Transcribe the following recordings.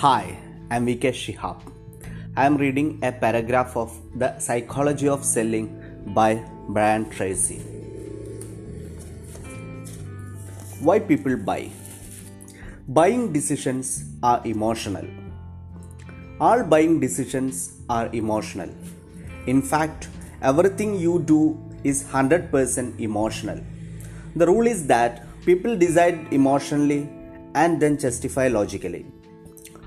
Hi, I'm VK Shihab. I'm reading a paragraph of The Psychology of Selling by Brian Tracy. Why people buy? Buying decisions are emotional. All buying decisions are emotional. In fact, everything you do is 100% emotional. The rule is that people decide emotionally and then justify logically.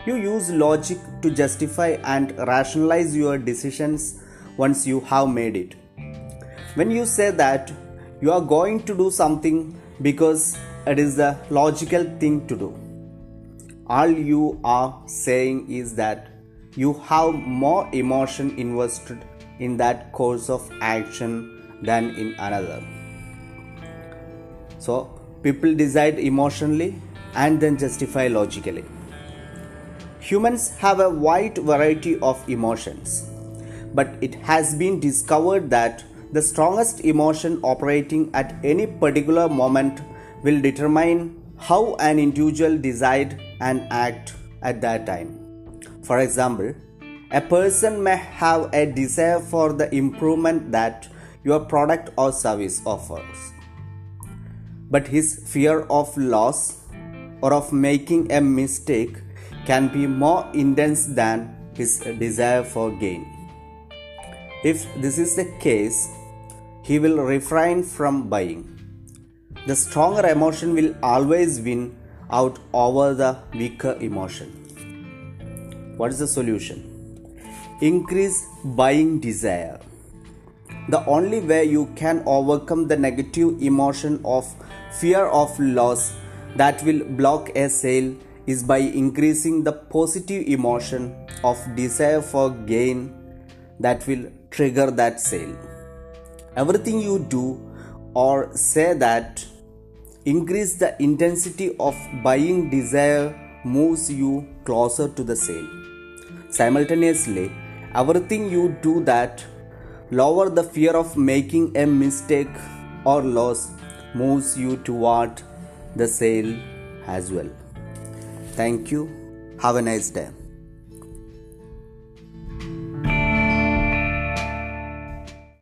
You use logic to justify and rationalize your decisions once you have made it. When you say that you are going to do something because it is the logical thing to do, all you are saying is that you have more emotion invested in that course of action than in another. So, people decide emotionally and then justify logically. Humans have a wide variety of emotions, but it has been discovered that the strongest emotion operating at any particular moment will determine how an individual decide and act at that time. For example, a person may have a desire for the improvement that your product or service offers, but his fear of loss or of making a mistake can be more intense than his desire for gain. If this is the case, he will refrain from buying. The stronger emotion will always win out over the weaker emotion. What is the solution? Increase buying desire. The only way you can overcome the negative emotion of fear of loss that will block a sale is by increasing the positive emotion of desire for gain that will trigger that sale. Everything you do or say that increase the intensity of buying desire moves you closer to the sale. Simultaneously, everything you do that lower the fear of making a mistake or loss moves you toward the sale as well. Thank you. Have a nice day.